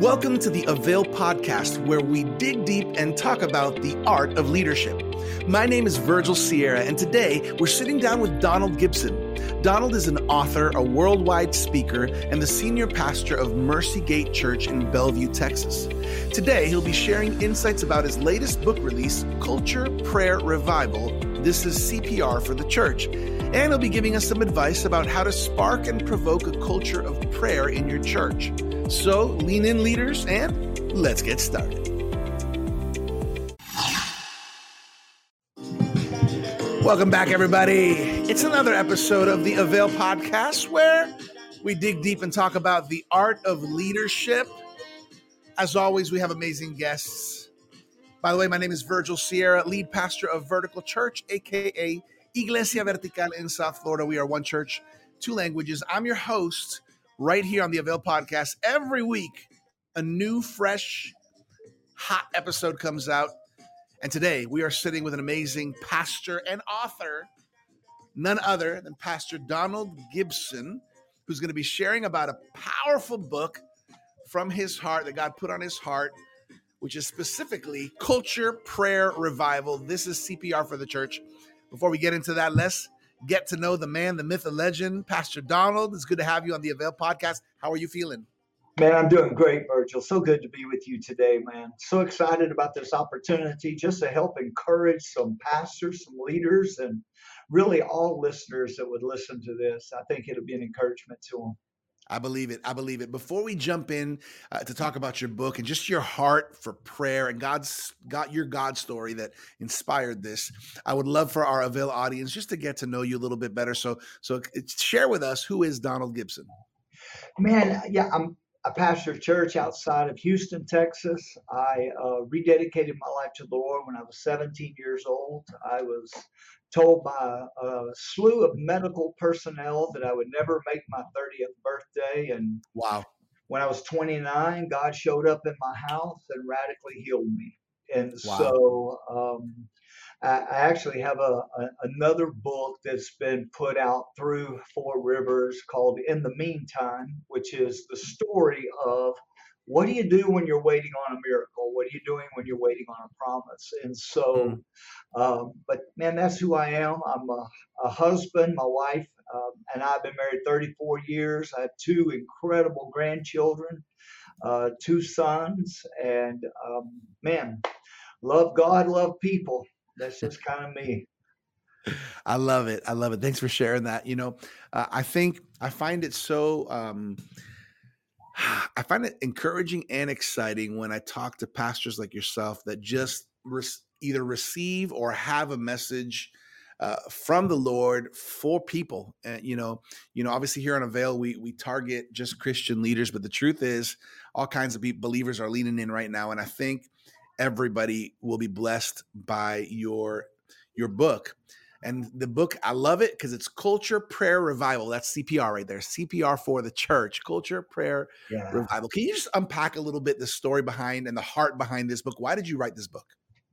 Welcome to the Avail podcast, where we dig deep and talk about the art of leadership. My name is Virgil Sierra, and today we're sitting down with Donald Gibson. Donald is an author, a worldwide speaker, and the senior pastor of Mercy Gate Church in Bellevue, Texas. Today, he'll be sharing insights about his latest book release, Culture Prayer Revival. This is CPR for the church. And he'll be giving us some advice about how to spark and provoke a culture of prayer in your church. So lean in, leaders, and let's get started. Welcome back, everybody. It's another episode of the Avail podcast where we dig deep and talk about the art of leadership. As always, we have amazing guests. By the way, my name is Virgil Sierra, lead pastor of Vertical Church, aka Iglesia Vertical in South Florida. We are one church, two languages. I'm your host right here on the Avail podcast. Every week, a new, fresh, hot episode comes out. And today we are sitting with an amazing pastor and author, none other than Pastor Donald Gibson, who's going to be sharing about a powerful book from his heart that God put on his heart, which is specifically Culture Prayer Revival. This is CPR for the church. Before we get into that, let's get to know the man, the myth, the legend, Pastor Donald. It's good to have you on the Avail podcast. How are you feeling? Man, I'm doing great, Virgil. So good to be with you today, man. So excited about this opportunity just to help encourage some pastors, some leaders, and really all listeners that would listen to this. I think it'll be an encouragement to them. I believe it. I believe it. Before we jump in uh, to talk about your book and just your heart for prayer and God's got your God story that inspired this, I would love for our Avail audience just to get to know you a little bit better. So, so share with us who is Donald Gibson. Man, yeah, I'm I pastor a church outside of Houston, Texas. I uh, rededicated my life to the Lord when I was 17 years old. I was told by a slew of medical personnel that I would never make my 30th birthday. And wow. When I was 29, God showed up in my house and radically healed me. And wow. so um, I, I, actually have a, a, another book that's been put out through Four Rivers called In the Meantime, which is the story of what do you do when you're waiting on a miracle? What are you doing when you're waiting on a promise? And so, mm. um, but man, that's who I am. I'm a, a husband. My wife um, and I've been married 34 years. I have two incredible grandchildren, uh, two sons, and um, man, love God, love people. That's just kind of me. I love it. I love it. Thanks for sharing that. You know, uh, I think I find it so. Um, I find it encouraging and exciting when I talk to pastors like yourself that just re- either receive or have a message uh, from the Lord for people. And you know, you know, obviously here on Avail, we we target just Christian leaders, but the truth is, all kinds of believers are leaning in right now, and I think everybody will be blessed by your your book. And the book, I love it because it's Culture Prayer Revival. That's CPR right there. CPR for the church, Culture Prayer yeah. Revival. Can you just unpack a little bit the story behind and the heart behind this book? Why did you write this book?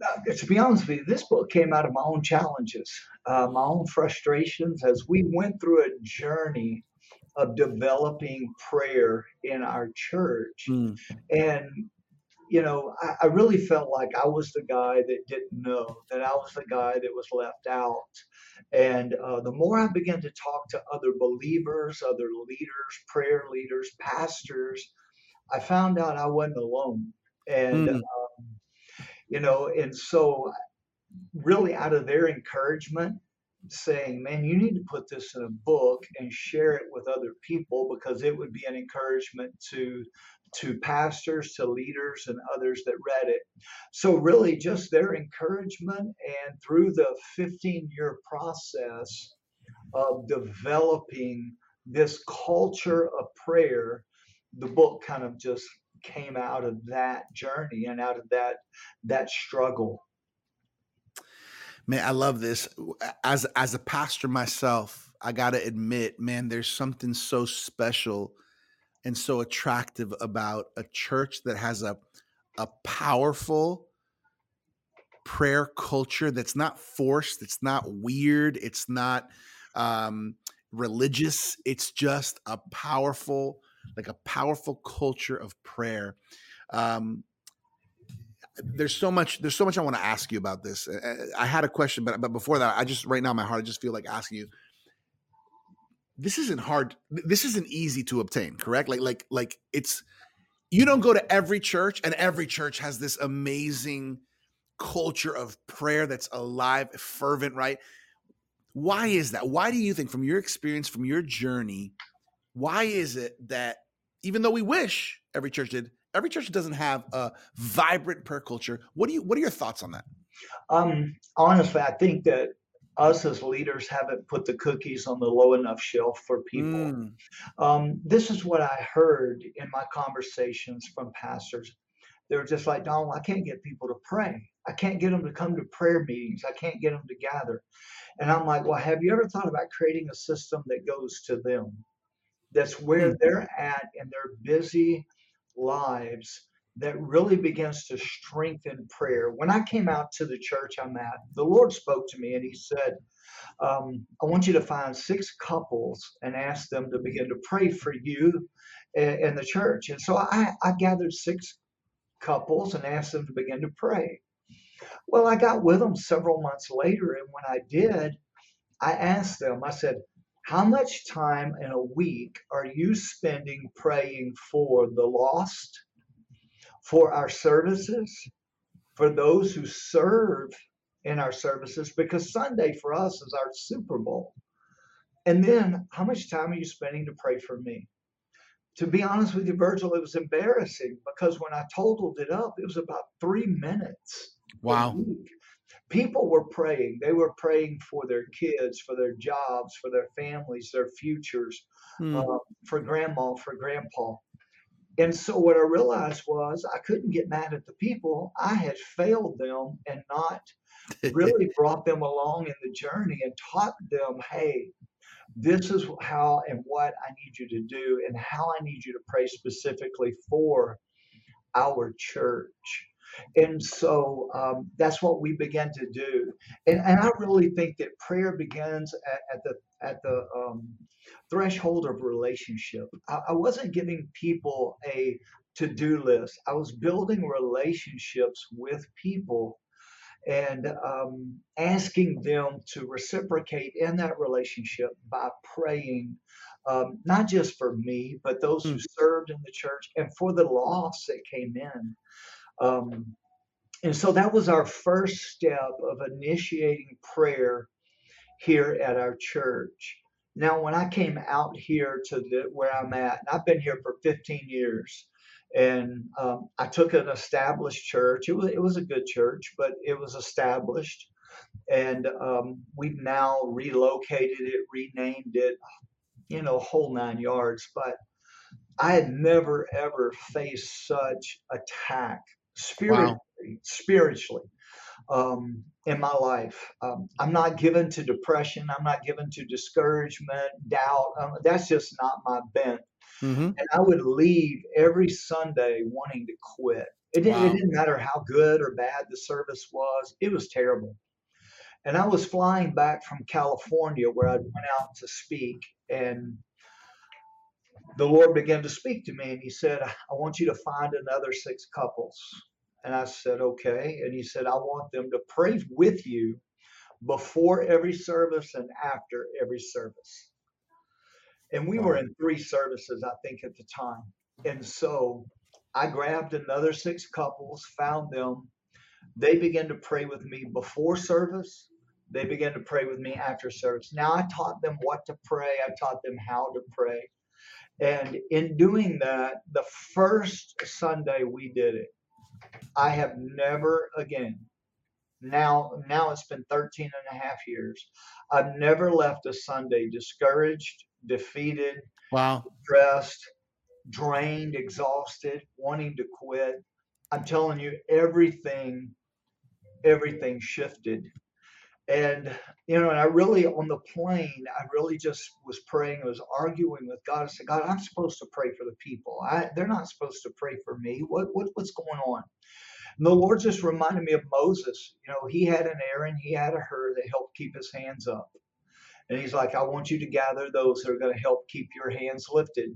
Uh, to be honest with you, this book came out of my own challenges, uh, my own frustrations as we went through a journey of developing prayer in our church. Mm. And you know, I, I, really felt like I was the guy that didn't know, that I was the guy that was left out. And uh, the more I began to talk to other believers, other leaders, prayer leaders, pastors, I found out I wasn't alone. And, mm. um, you know, and so really out of their encouragement, saying, man, you need to put this in a book and share it with other people because it would be an encouragement to to pastors, to leaders, and others that read it. So, really, just their encouragement, and through the 15 year process of developing this culture of prayer, the book kind of just came out of that journey and out of that that struggle man i love this as as a pastor myself i gotta admit man there's something so special and so attractive about a church that has a a powerful prayer culture that's not forced, it's not weird, it's not um, religious. It's just a powerful like a powerful culture of prayer. Um, there's so much there's so much I want to ask you about this. I had a question, but but before that, I just right now my heart I just feel like asking you. This isn't hard. This isn't easy to obtain, correct? Like like like it's you don't go to every church and every church has this amazing culture of prayer that's alive, fervent, right? Why is that? Why do you think from your experience, from your journey, why is it that even though we wish every church did, every church doesn't have a vibrant prayer culture. What do you what are your thoughts on that? Um, honestly, I think that us as leaders haven't put the cookies on the low enough shelf for people. Mm. Um, this is what I heard in my conversations from pastors. They're just like, Donald, I can't get people to pray. I can't get them to come to prayer meetings. I can't get them to gather. And I'm like, well, have you ever thought about creating a system that goes to them? That's where mm. they're at and they're busy lives that really begins to strengthen prayer. When I came out to the church I'm at, the Lord spoke to me and He said, um, I want you to find six couples and ask them to begin to pray for you and the church. And so I, I gathered six couples and asked them to begin to pray. Well, I got with them several months later, and when I did, I asked them, I said, how much time in a week are you spending praying for the lost, for our services, for those who serve in our services? Because Sunday for us is our Super Bowl. And then, how much time are you spending to pray for me? To be honest with you, Virgil, it was embarrassing because when I totaled it up, it was about three minutes. Wow people were praying. They were praying for their kids, for their jobs, for their families, their futures, hmm. uh, for grandma, for grandpa. And so what I realized was I couldn't get mad at the people. I had failed them and not really brought them along in the journey and taught them, hey, this is how and what I need you to do and how I need you to pray specifically for our church. And so um, that's what we began to do. And, and I really think that prayer begins at, at the at the um, threshold of relationship. I, I wasn't giving people a to-do list. I was building relationships with people and um, asking them to reciprocate in that relationship by praying, um, not just for me, but those who hmm. served in the church and for the lost that came in. Um, and so that was our first step of initiating prayer here at our church. Now, when I came out here to the, where I'm at, I've been here for 15 years, and um, I took an established church. It was it was a good church, but it was established, and um, we've now relocated it, renamed it, you know, whole nine yards. But I had never ever faced such attack spiritually, wow. spiritually um, in my life. Um, I'm not given to depression. I'm not given to discouragement, doubt. Um, that's just not my bent. Mm-hmm. And I would leave every Sunday wanting to quit. It didn't, wow. it didn't matter how good or bad the service was. It was terrible. And I was flying back from California where I'd went out to speak and the Lord began to speak to me and he said, I want you to find another six couples. And I said, okay. And he said, I want them to pray with you before every service and after every service. And we were in three services, I think, at the time. And so I grabbed another six couples, found them. They began to pray with me before service. They began to pray with me after service. Now I taught them what to pray, I taught them how to pray. And in doing that, the first Sunday we did it, I have never again, now, now it's been 13 and a half years. I've never left a Sunday discouraged, defeated, wow, depressed, drained, exhausted, wanting to quit. I'm telling you, everything, everything shifted and you know, and I really on the plane, I really just was praying. I was arguing with God. I said, God, I'm supposed to pray for the people. I, they're not supposed to pray for me. What, what what's going on? And the Lord just reminded me of Moses. You know, he had an Aaron, he had a Hur that helped keep his hands up. And he's like, I want you to gather those that are going to help keep your hands lifted.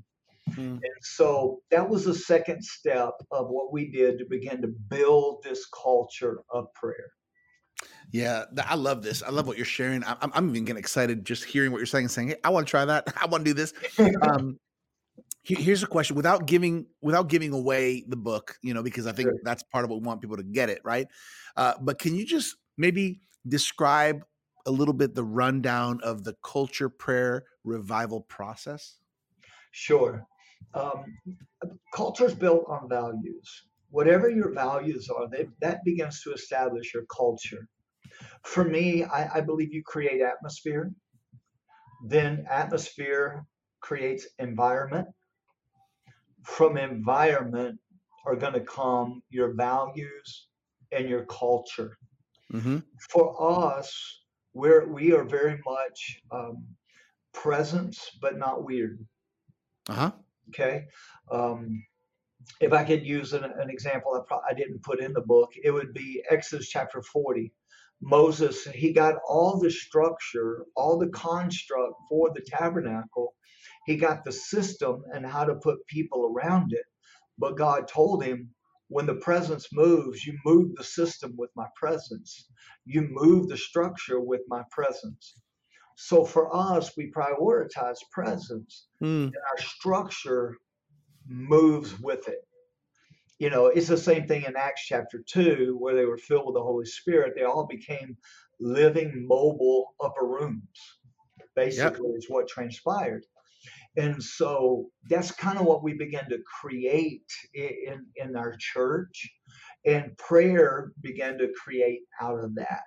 Mm. And so that was the second step of what we did to begin to build this culture of prayer. Yeah, I love this. I love what you're sharing. I'm, I'm even getting excited just hearing what you're saying and saying, "Hey, I want to try that. I want to do this." um, here's a question without giving without giving away the book, you know, because I think sure. that's part of what we want people to get it right. Uh, but can you just maybe describe a little bit the rundown of the culture prayer revival process? Sure. Um, culture is built on values. Whatever your values are, they, that begins to establish your culture. For me, I, I believe you create atmosphere. Then atmosphere creates environment. From environment are going to come your values and your culture. Mm-hmm. For us, we're we are very much um, presence, but not weird. Uh huh. Okay. Um, if I could use an, an example I, pro- I didn't put in the book, it would be Exodus chapter 40. Moses, he got all the structure, all the construct for the tabernacle. He got the system and how to put people around it. But God told him, when the presence moves, you move the system with my presence. You move the structure with my presence. So for us, we prioritize presence, mm. and our structure moves with it. You know, it's the same thing in Acts chapter 2, where they were filled with the Holy Spirit. They all became living, mobile upper rooms, basically, yep. is what transpired. And so that's kind of what we began to create in, in our church. And prayer began to create out of that.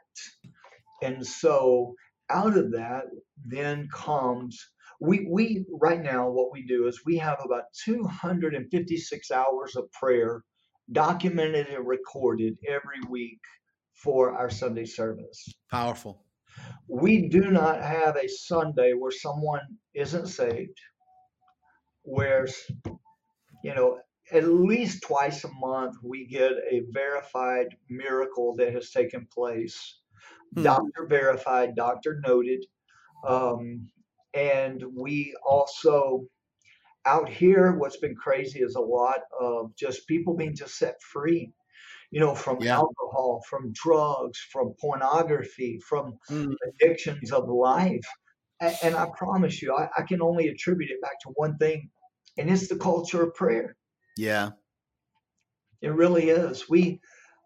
And so out of that then comes we we right now what we do is we have about 256 hours of prayer documented and recorded every week for our Sunday service. Powerful. We do not have a Sunday where someone isn't saved, where you know at least twice a month we get a verified miracle that has taken place hmm. doctor verified, doctor noted. Um, and we also, out here, what's been crazy is a lot of just people being just set free, you know, from yeah. alcohol, from drugs, from pornography, from hmm. addictions of life. And, and I promise you, I, I can only attribute it back to one thing, and it's the culture of prayer. Yeah. It really is. We,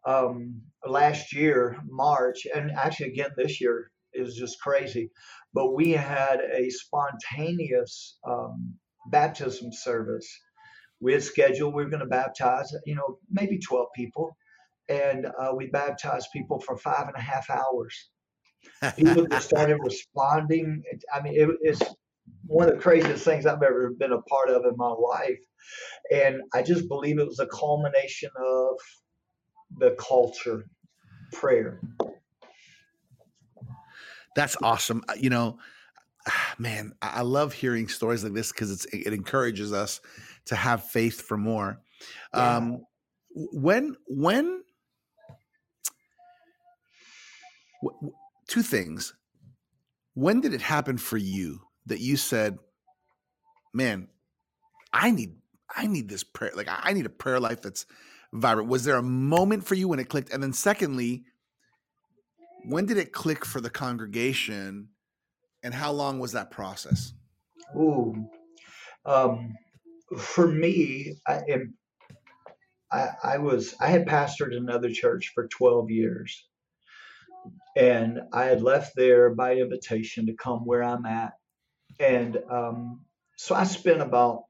um, last year, March, and actually again this year is just crazy. But we had a spontaneous um, baptism service. We had scheduled we were going to baptize, you know, maybe 12 people, and uh, we baptized people for five and a half hours. People just started responding. I mean, it, it's one of the craziest things I've ever been a part of in my life. And I just believe it was a culmination of the culture prayer. That's awesome. Uh, you know, man, I love hearing stories like this because it's it encourages us to have faith for more. Yeah. Um, when when two things. When did it happen for you that you said, "Man, I need I need this prayer. Like I need a prayer life that's vibrant. Was there a moment for you when it clicked? And then secondly, when did it click for the congregation and how long was that process? Ooh. Um, for me, I am I, I was I had pastored another church for 12 years. And I had left there by invitation to come where I'm at. And um, so I spent about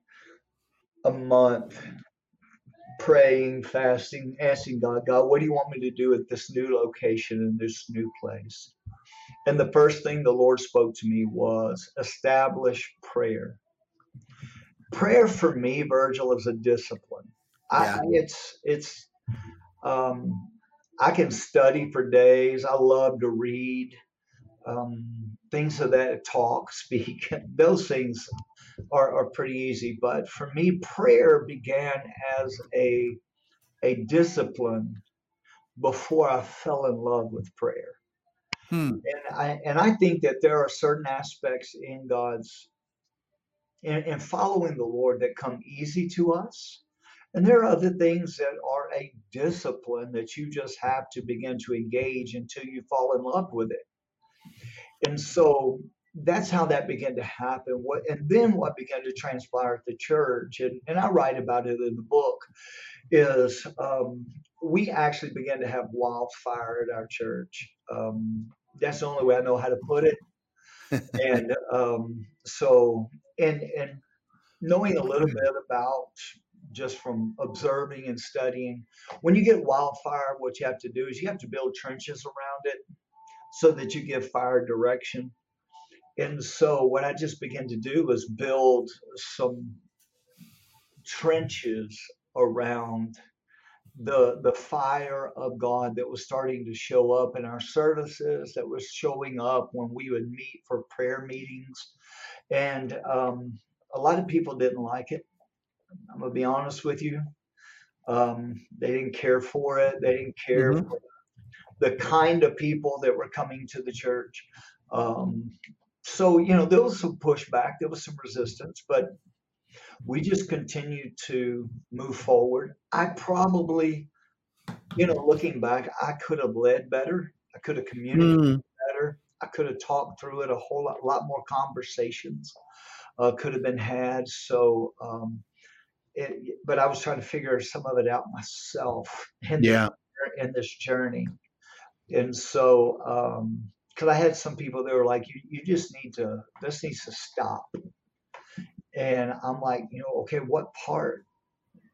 a month praying, fasting, asking God, God, what do you want me to do at this new location in this new place? And the first thing the Lord spoke to me was establish prayer. Prayer for me, Virgil, is a discipline. Yeah. I, it's it's um, I can study for days. I love to read um, things of that talk, speak. Those things are, are pretty easy. But for me, prayer began as a, a discipline before I fell in love with prayer. Hmm. And I and I think that there are certain aspects in God's and, and following the Lord that come easy to us. And there are other things that are a discipline that you just have to begin to engage until you fall in love with it. And so that's how that began to happen. What and then what began to transpire at the church, and, and I write about it in the book, is um, we actually began to have wildfire at our church. Um, that's the only way I know how to put it. and um, so and and knowing a little bit about just from observing and studying. When you get wildfire, what you have to do is you have to build trenches around it so that you give fire direction. And so, what I just began to do was build some trenches around the the fire of God that was starting to show up in our services, that was showing up when we would meet for prayer meetings, and um, a lot of people didn't like it. I'm gonna be honest with you. Um, they didn't care for it. They didn't care mm-hmm. for the kind of people that were coming to the church. Um, so you know there was some pushback, there was some resistance, but we just continued to move forward. I probably, you know, looking back, I could have led better. I could have communicated mm. better. I could have talked through it a whole lot, lot more conversations uh, could have been had. So, um, it, but I was trying to figure some of it out myself in, yeah. in this journey. And so, because I had some people that were like, you, you just need to, this needs to stop. And I'm like, you know, okay, what part?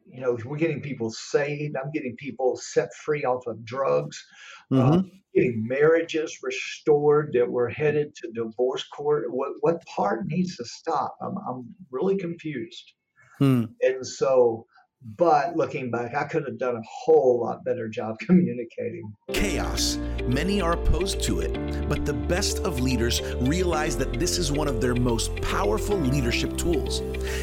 You know, we're getting people saved. I'm getting people set free off of drugs. Mm-hmm. Uh, getting marriages restored that were headed to divorce court. What what part needs to stop? I'm I'm really confused. Hmm. And so, but looking back, I could have done a whole lot better job communicating. Chaos. Many are opposed to it, but the best of leaders realize that this is one of their most powerful leadership tools.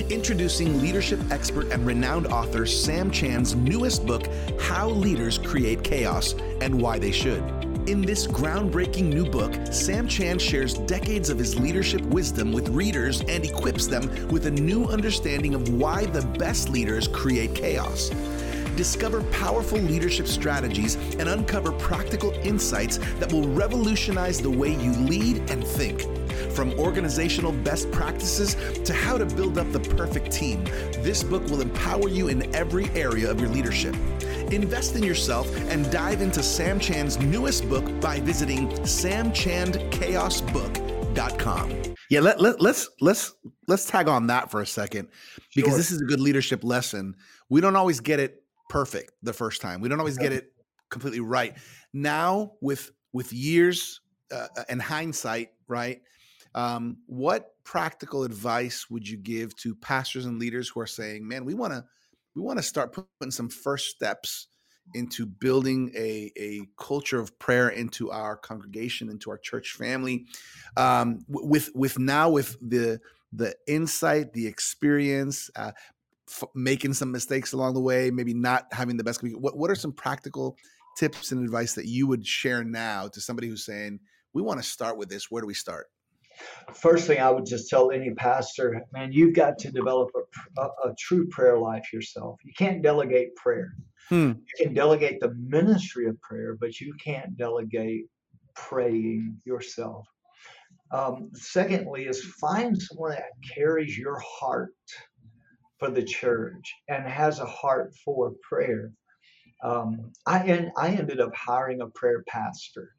Introducing leadership expert and renowned author Sam Chand's newest book, How Leaders Create Chaos and Why They Should. In this groundbreaking new book, Sam Chand shares decades of his leadership wisdom with readers and equips them with a new understanding of why the best leaders create chaos. Discover powerful leadership strategies and uncover practical insights that will revolutionize the way you lead and think. From organizational best practices to how to build up the perfect team, this book will empower you in every area of your leadership. Invest in yourself and dive into Sam Chand's newest book by visiting samchandchaosbook.com. Yeah, let, let, let's let's let's tag on that for a second because sure. this is a good leadership lesson. We don't always get it perfect the first time. We don't always get it completely right. Now with with years uh, and hindsight, right? Um, what practical advice would you give to pastors and leaders who are saying, "Man, we want to we want to start putting some first steps into building a, a culture of prayer into our congregation, into our church family. Um, with with now with the the insight, the experience, uh, f- making some mistakes along the way, maybe not having the best. What what are some practical tips and advice that you would share now to somebody who's saying, "We want to start with this. Where do we start?" First thing I would just tell any pastor, man, you've got to develop a, a, a true prayer life yourself. You can't delegate prayer. Hmm. You can delegate the ministry of prayer, but you can't delegate praying yourself. Um, secondly, is find someone that carries your heart for the church and has a heart for prayer. Um, I en- I ended up hiring a prayer pastor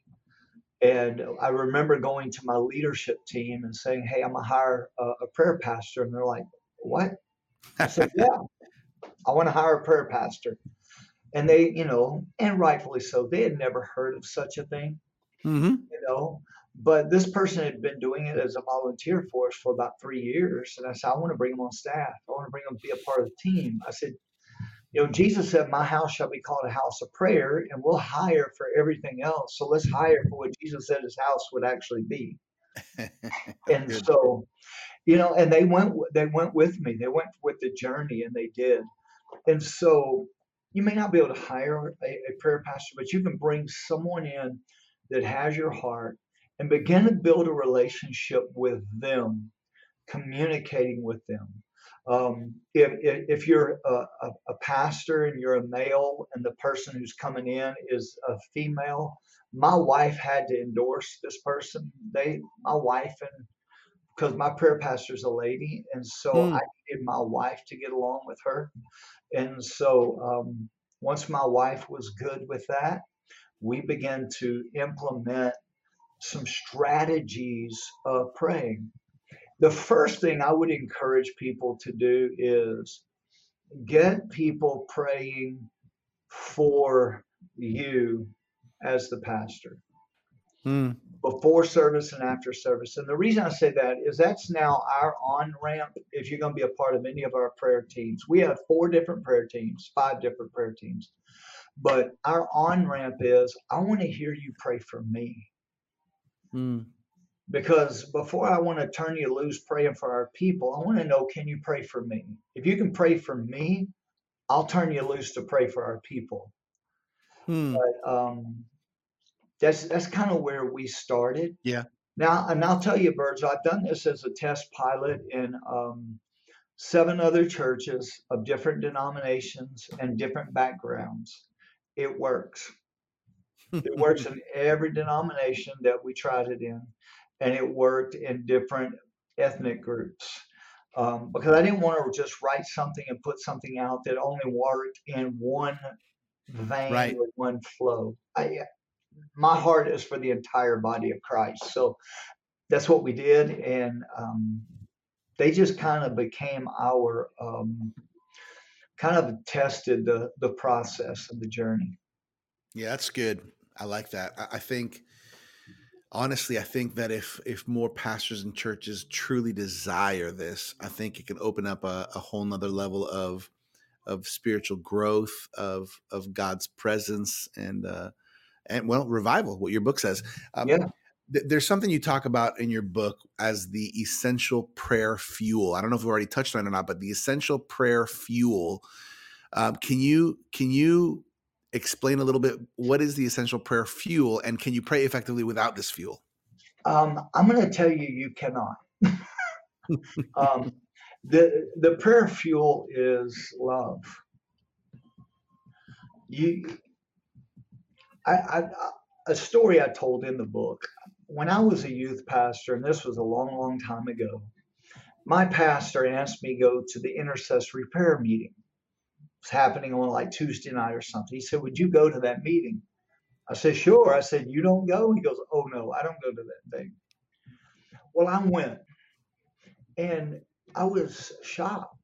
and I remember going to my leadership team and saying, Hey, I'm going to hire a, a, prayer pastor. And they're like, What? I said, Yeah, I want to hire a prayer pastor. And they, you know, and rightfully so, they had never heard of such a thing, mm-hmm. you know. But this person had been doing it as a volunteer for us for about three years. And I said, I want to bring him on staff. I want to bring him to be a part of the team. I said, you know, Jesus said, My house shall be called a house of prayer, and we'll hire for everything else. So let's hire for what Jesus said his house would actually be. and so, you know, and they went they went with me. They went with the journey and they did. And so you may not be able to hire a, a prayer pastor, but you can bring someone in that has your heart and begin to build a relationship with them communicating with them. Um, if, if, you're a, a, a, pastor and you're a male and the person who's coming in is a female, my wife had to endorse this person. They, my wife and because my prayer pastor is a lady, and so mm. I needed my wife to get along with her. And so um, once my wife was good with that, we began to implement some strategies of praying. The first thing I would encourage people to do is get people praying for you as the pastor. Mm before service and after service. And the reason I say that is that's now our on ramp if you're going to be a part of any of our prayer teams. We have four different prayer teams, five different prayer teams. But our on ramp is I want to hear you pray for me. Mm. Because before I want to turn you loose praying for our people, I want to know can you pray for me? If you can pray for me, I'll turn you loose to pray for our people. Hmm. But um, that's that's kind of where we started. Yeah. Now, and I'll tell you, Birds, I've done this as a test pilot in um, seven other churches of different denominations and different backgrounds. It works. it works in every denomination that we tried it in, and it worked in different ethnic groups. Um, because I didn't want to just write something and put something out that only worked in one vein right. with one flow. I, my heart is for the entire body of Christ. So that's what we did, and um, they just kind of became our um, kind of tested the the process of the journey. Yeah, that's good. I like that. I, I think honestly, I think that if if more pastors and churches truly desire this, I think it can open up a, a whole nother level of of spiritual growth, of of God's presence, and uh, and well, revival, what your book says. Um, yeah. Th- there's something you talk about in your book as the essential prayer fuel. I don't know if we already touched on it or not, but the essential prayer fuel. Um, can you can you explain a little bit what is the essential prayer fuel, and can you pray effectively without this fuel? Um, I'm going to tell you, you cannot. um, the the prayer fuel is love. You I, I, a story I told in the book. When I was a youth pastor, and this was a long, long time ago, my pastor asked me to go to the intercessory prayer meeting. It was happening on like Tuesday night or something. He said, "Would you go to that meeting?" I said, "Sure." I said, "You don't go?" He goes, "Oh no, I don't go to that thing." Well, I went, and I was shocked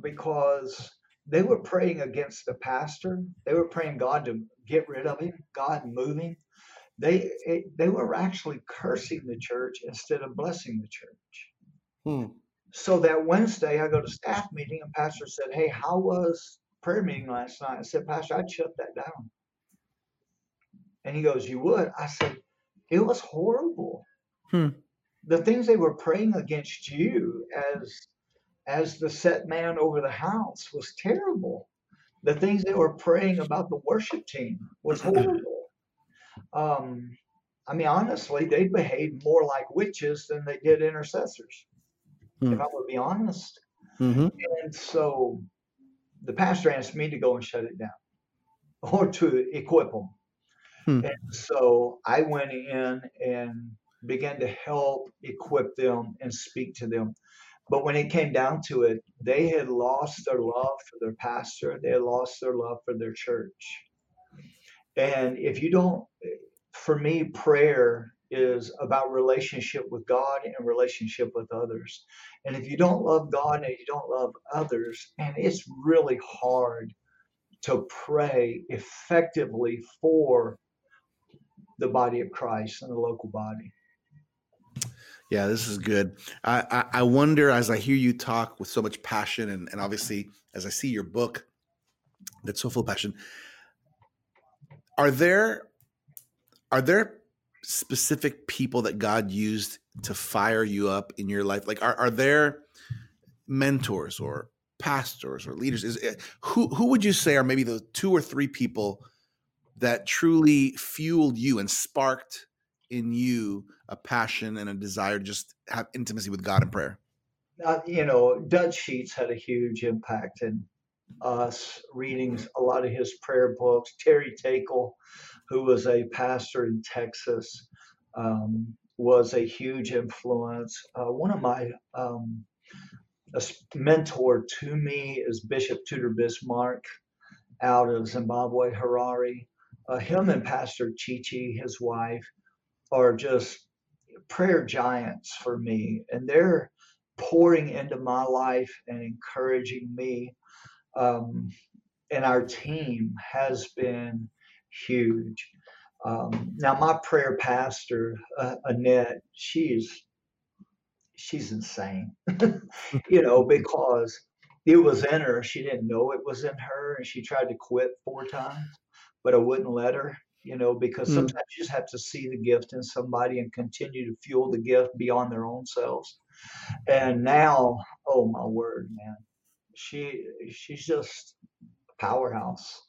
because they were praying against the pastor. They were praying God to get rid of him, God moving. They it, they were actually cursing the church instead of blessing the church. Hmm. So that Wednesday, I go to staff meeting, and pastor said, "Hey, how was prayer meeting last night?" I said, "Pastor, I'd shut that down." And he goes, "You would?" I said, "It was horrible. Hmm. The things they were praying against you as as the set man over the house was terrible. The things they were praying about the worship team was horrible. Um, I mean, honestly, they behaved more like witches than they did intercessors, mm. if I would be honest. Mm-hmm. And so the pastor asked me to go and shut it down or to equip them. Hmm. And so I went in and began to help equip them and speak to them. But when it came down to it, they had lost their love for their pastor, they had lost their love for their church. And if you don't, for me, prayer is about relationship with God and relationship with others. And if you don't love God and you don't love others, and it's really hard to pray effectively for the body of Christ and the local body. Yeah, this is good. I, I, I wonder as I hear you talk with so much passion, and, and obviously as I see your book that's so full of passion, are there are there specific people that God used to fire you up in your life? Like, are are there mentors or pastors or leaders? Is eh, who who would you say are maybe the two or three people that truly fueled you and sparked in you a passion and a desire to just have intimacy with God in prayer? Uh, you know, Dutch Sheets had a huge impact in us reading a lot of his prayer books. Terry Teykl, who was a pastor in Texas, um, was a huge influence. Uh, one of my um, mentor to me is Bishop Tudor Bismark out of Zimbabwe, Harare. Uh, him and Pastor Chichi, his wife, are just prayer giants for me, and they're pouring into my life and encouraging me. Um, and our team has been huge. Um, now, my prayer pastor, uh, Annette, she's she's insane, you know, because it was in her. She didn't know it was in her, and she tried to quit four times, but I wouldn't let her, you know, because mm. sometimes you just have to see the gift in somebody and continue to fuel the gift beyond their own selves. And now, oh my word, man, she she's just a powerhouse.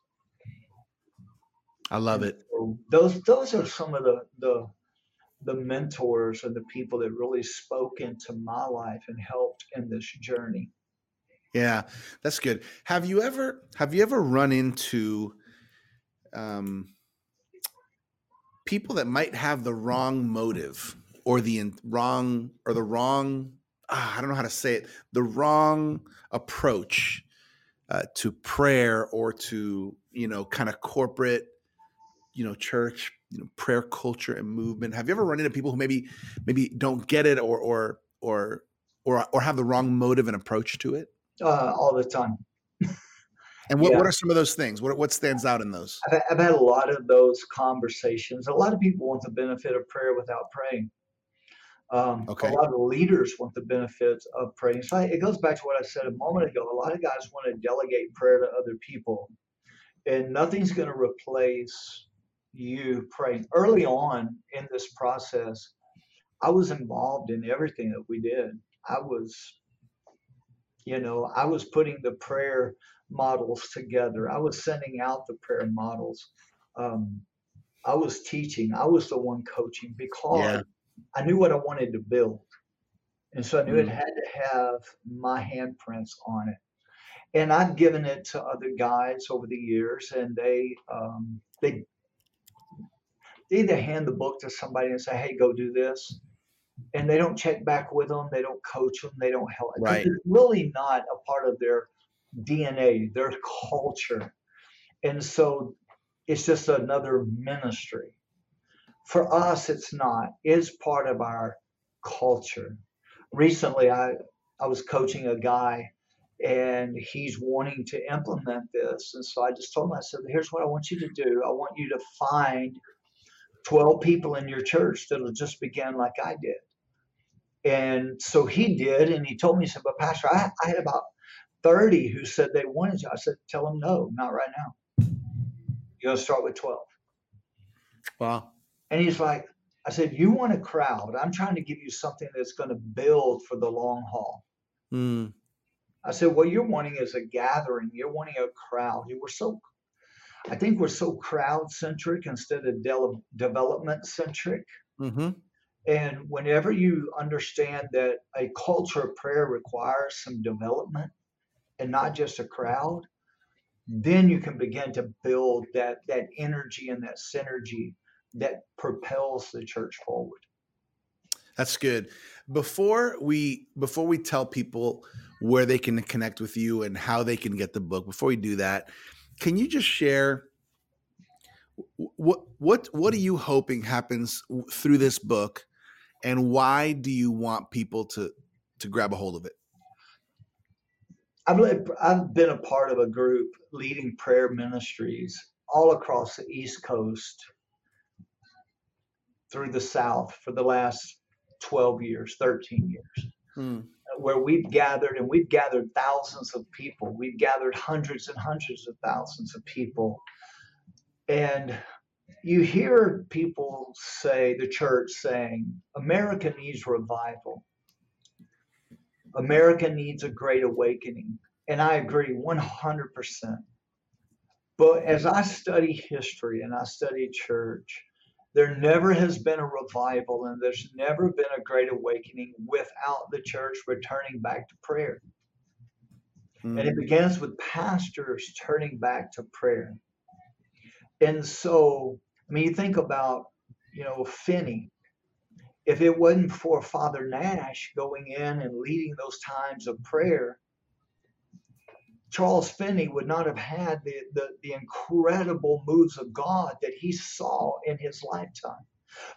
I love it. So those those are some of the the the mentors and the people that really spoke into my life and helped in this journey. Yeah, that's good. Have you ever have you ever run into um, people that might have the wrong motive or the wrong or the wrong ah, I don't know how to say it the wrong approach uh, to prayer or to you know kind of corporate you know church you know prayer culture and movement have you ever run into people who maybe maybe don't get it or or or or, or have the wrong motive and approach to it uh, all the time and what, yeah. what are some of those things what, what stands out in those I've, I've had a lot of those conversations a lot of people want the benefit of prayer without praying um, okay. A lot of leaders want the benefits of praying. So it goes back to what I said a moment ago. A lot of guys want to delegate prayer to other people, and nothing's going to replace you praying. Early on in this process, I was involved in everything that we did. I was, you know, I was putting the prayer models together. I was sending out the prayer models. Um, I was teaching. I was the one coaching because yeah. I knew what I wanted to build. And so I knew mm. it had to have my handprints on it. And I've given it to other guys over the years, and they um, they they either hand the book to somebody and say, "Hey, go do this," and they don't check back with them, they don't coach them, they don't help. Right. It's really not a part of their DNA, their culture, and so it's just another ministry. For us, it's not. It's part of our culture. Recently, I I was coaching a guy and he's wanting to implement this. And so I just told him, I said, here's what I want you to do. I want you to find 12 people in your church that'll just begin like I did. And so he did, and he told me, he said, But Pastor, I, I had about 30 who said they wanted to. I said, Tell them no, not right now. You're going to start with 12. Wow. And he's like, I said, You want a crowd. I'm trying to give you something that's going to build for the long haul. Mm. I said, What you're wanting is a gathering. You're wanting a crowd. You were so I think we're so crowd centric instead of de- development centric. Mm-hmm. And whenever you understand that a culture of prayer requires some development and not just a crowd, then you can begin to build that that energy and that synergy that propels the church forward. That's good. Before we before we tell people where they can connect with you and how they can get the book, before we do that, can you just share what what what are you hoping happens through this book, and why do you want people to to grab a hold of it? I've I've been a part of a group leading prayer ministries all across the East Coast through the South for the last 12 years, 13 years. Hmm where we've gathered and we've gathered thousands of people. We've gathered hundreds and hundreds of thousands of people. And you hear people say, the church saying, America needs revival. America needs a great awakening. And I agree 100%. But as I study history and I study church, There never has been a revival and there's never been a great awakening without the church returning back to prayer. Mm. And it mm. begins with pastors turning back to prayer. And so, I mean, you think about, you know, Finney. If it wasn't for Father Nash going in and leading those times of prayer, Charles Finney would not have had the, the, the, incredible moves of God that he saw in his lifetime.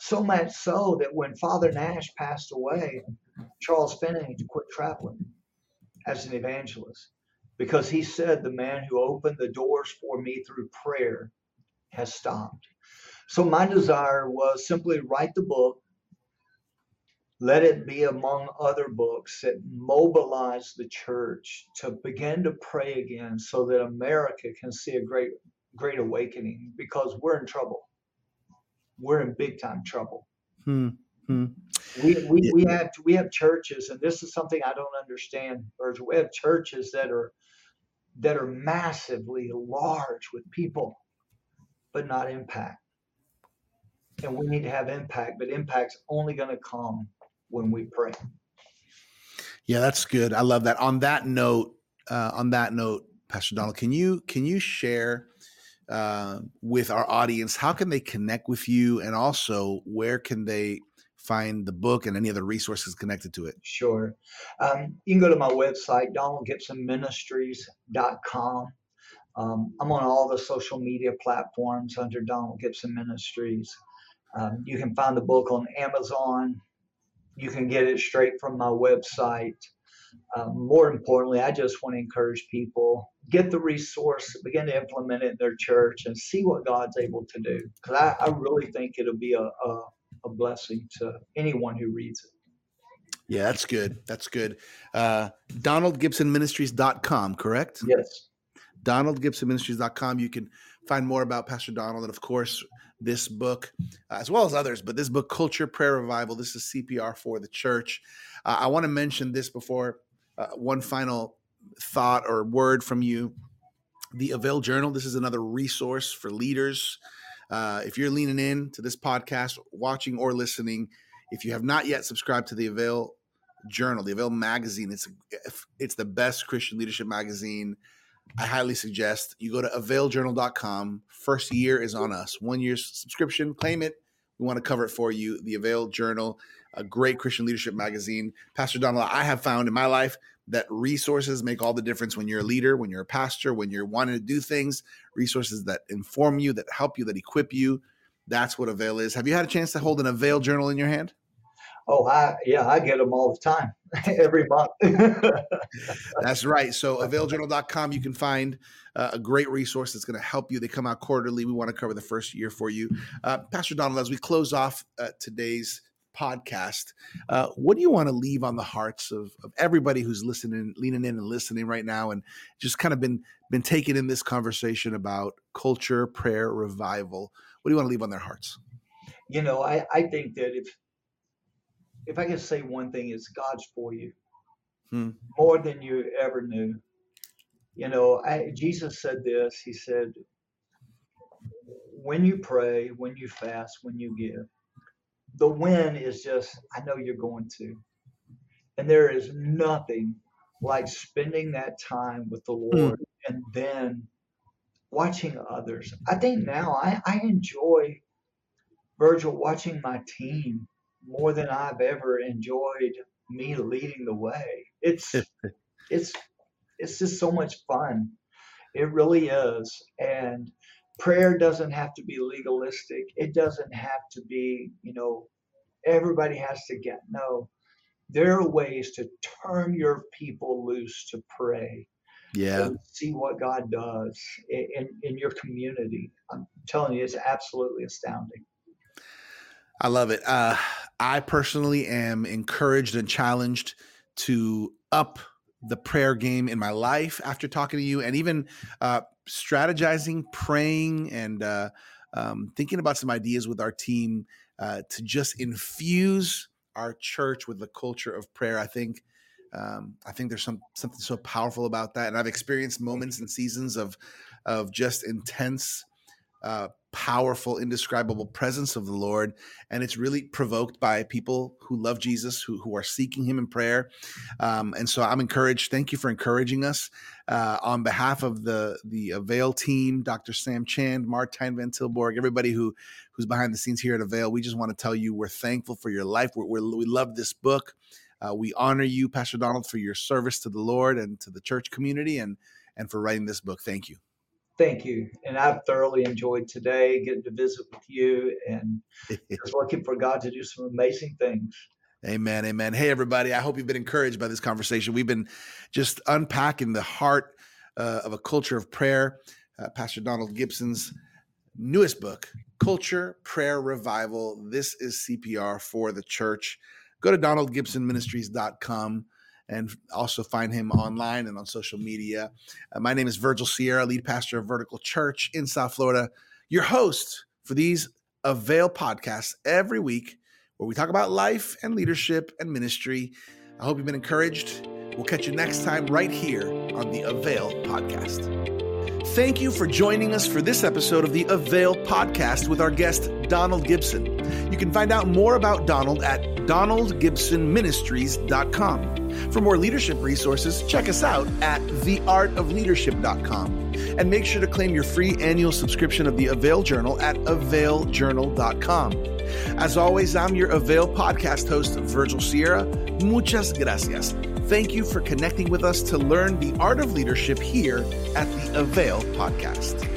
So much so that when Father Nash passed away, Charles Finney quit traveling as an evangelist because he said, The man who opened the doors for me through prayer has stopped. So my desire was simply write the book, let it be among other books that mobilize the church to begin to pray again so that America can see a great great awakening because we're in trouble. We're in big time trouble. Hmm. Hmm. We, we, we have we have churches, and this is something I don't understand, Virgil. We have churches that are that are massively large with people, but not impact. And we need to have impact, but impact's only going to come when we pray. Yeah, that's good. I love that. On that note, uh, on that note, Pastor Donald, can you can you share uh, with our audience how can they connect with you, and also where can they find the book and any other resources connected to it? Sure. Um, you can go to my website, donaldgibsonministries.com. Um, I'm on all the social media platforms under Donald Gibson Ministries. Um, you can find the book on Amazon, you can get it straight from my website. Um, more importantly, I just want to encourage people get the resource, begin to implement it in their church, and see what God's able to do. Because I, I, really think it'll be a, a, a, blessing to anyone who reads it. Yeah, that's good. That's good. Uh, DonaldGibsonMinistries.com, correct? Yes. DonaldGibsonMinistries.com. You can find more about Pastor Donald and, of course, this book, uh, as well as others, but this book, Culture Prayer Revival, this is CPR for the church. Uh, I want to mention this before uh, one final thought or word from you. The Avail Journal, this is another resource for leaders. Uh, if you're leaning in to this podcast, watching or listening, if you have not yet subscribed to the Avail Journal, the Avail magazine, it's it's the best Christian leadership magazine I highly suggest you go to availjournal.com. First year is on us. One year's subscription, claim it. We want to cover it for you. The Avail Journal, a great Christian leadership magazine. Pastor Donald, I have found in my life that resources make all the difference when you're a leader, when you're a pastor, when you're wanting to do things, resources that inform you, that help you, that equip you. That's what Avail is. Have you had a chance to hold an Avail journal in your hand? Oh, I, yeah, I get them all the time, every month. that's right. So, availjournal.com, you can find uh, a great resource that's going to help you. They come out quarterly. We want to cover the first year for you. Uh, Pastor Donald, as we close off uh, today's podcast, uh, what do you want to leave on the hearts of, of everybody who's listening, leaning in and listening right now, and just kind of been been taken in this conversation about culture, prayer, revival? What do you want to leave on their hearts? You know, I, I think that if if I can say one thing, it's God's for you hmm. more than you ever knew. You know, I, Jesus said this. He said, when you pray, when you fast, when you give, the win is just, I know you're going to. And there is nothing like spending that time with the hmm. Lord and then watching others. I think now I, I enjoy, Virgil, watching my team more than I've ever enjoyed me leading the way. It's it's it's just so much fun. It really is. And prayer doesn't have to be legalistic. It doesn't have to be, you know, everybody has to get no. There are ways to turn your people loose to pray. Yeah. see what God does in, in, in your community. I'm telling you, it's absolutely astounding. I love it. Uh, I personally am encouraged and challenged to up the prayer game in my life after talking to you and even uh, strategizing, praying, and uh, um, thinking about some ideas with our team uh, to just infuse our church with the culture of prayer. I think. Um, I think there's some something so powerful about that, and I've experienced moments and seasons of of just intense uh, powerful, indescribable presence of the Lord. And it's really provoked by people who love Jesus, who, who are seeking Him in prayer. Um, and so I'm encouraged. Thank you for encouraging us. Uh, on behalf of the the Avail team, Dr. Sam Chand, Martijn Van Tilborg, everybody who who's behind the scenes here at Avail, we just want to tell you we're thankful for your life. We're, we're, we love this book. Uh, we honor you, Pastor Donald, for your service to the Lord and to the church community, and and for writing this book. Thank you. Thank you, and I've thoroughly enjoyed today getting to visit with you, and just looking for God to do some amazing things. Amen. Amen. Hey, everybody. I hope you've been encouraged by this conversation. We've been just unpacking the heart uh, of a culture of prayer. Uh, Pastor Donald Gibson's newest book, Culture, Prayer, Revival. This is CPR for the church. Go to donaldgibsonministries.com and also find him online and on social media. Uh, my name is Virgil Sierra, lead pastor of Vertical Church in South Florida, your host for these Avail podcasts every week where we talk about life and leadership and ministry. I hope you've been encouraged. We'll catch you next time right here on the Avail podcast. Thank you for joining us for this episode of the Avail podcast with our guest, Donald Gibson. You can find out more about Donald at donaldgibsonministries.com. For more leadership resources, check us out at theartofleadership.com. And make sure to claim your free annual subscription of the Avail Journal at availjournal.com. As always, I'm your Avail podcast host, Virgil Sierra. Muchas gracias. Thank you for connecting with us to learn the art of leadership here at the Avail Podcast.